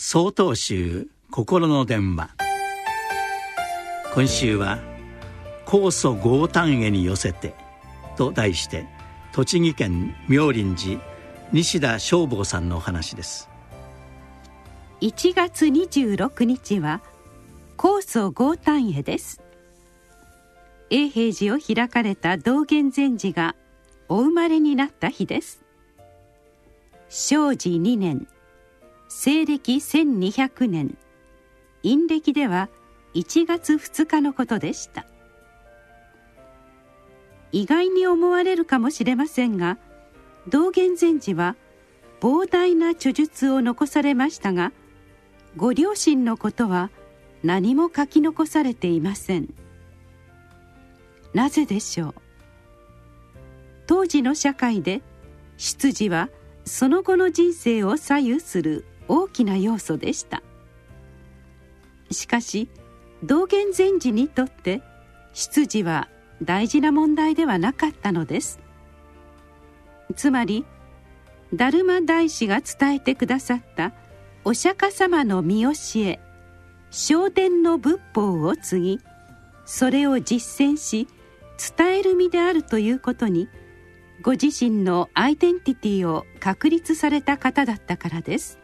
総統集心の電話。今週は「高祖豪丹へに寄せて」と題して栃木県妙林寺西田正坊さんのお話です。1月26日は高祖豪丹へです。永平寺を開かれた道元禅師がお生まれになった日です。正治2年。西暦1200年。陰暦では1月2日のことでした。意外に思われるかもしれませんが道元禅師は膨大な著述を残されましたがご両親のことは何も書き残されていません。なぜでしょう？当時の社会で出自はその後の人生を左右する大きな要素でした。しかし道元禅師にとって出自は大事な問題ではなかったのです。つまり達磨大師が伝えてくださったお釈迦様の見教え昇天の仏法を継ぎそれを実践し伝える身であるということにご自身のアイデンティティを確立された方だったからです。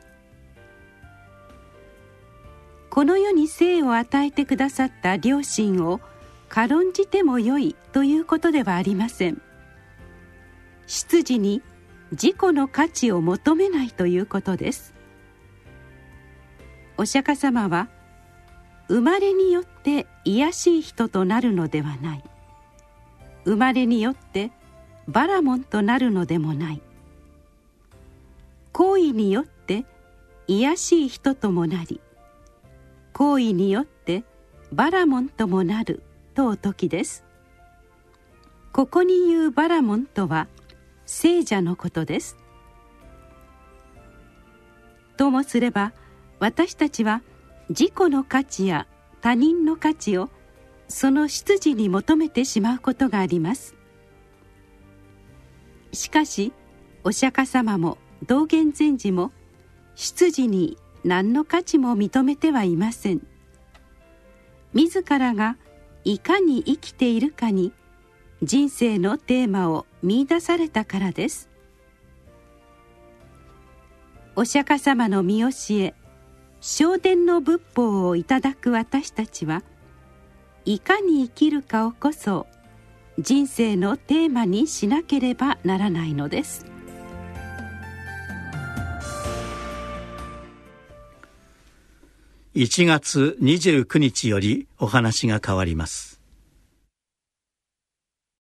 この世に生を与えてくださった両親を軽んじてもよいということではありません。出自に自己の価値を求めないということです。お釈迦様は生まれによって卑しい人となるのではない。生まれによってバラモンとなるのでもない。行為によって卑しい人ともなり行為によってバラモンともなるとお時です。ここに言うバラモンとは聖者のことです。ともすれば私たちは自己の価値や他人の価値をその出自に求めてしまうことがあります。しかしお釈迦様も道元禅師も出自に何の価値も認めてはいません。自らがいかに生きているかに人生のテーマを見出されたからです。お釈迦様の見教え昇天の仏法をいただく私たちはいかに生きるかをこそ人生のテーマにしなければならないのです。1月29日よりお話が変わります。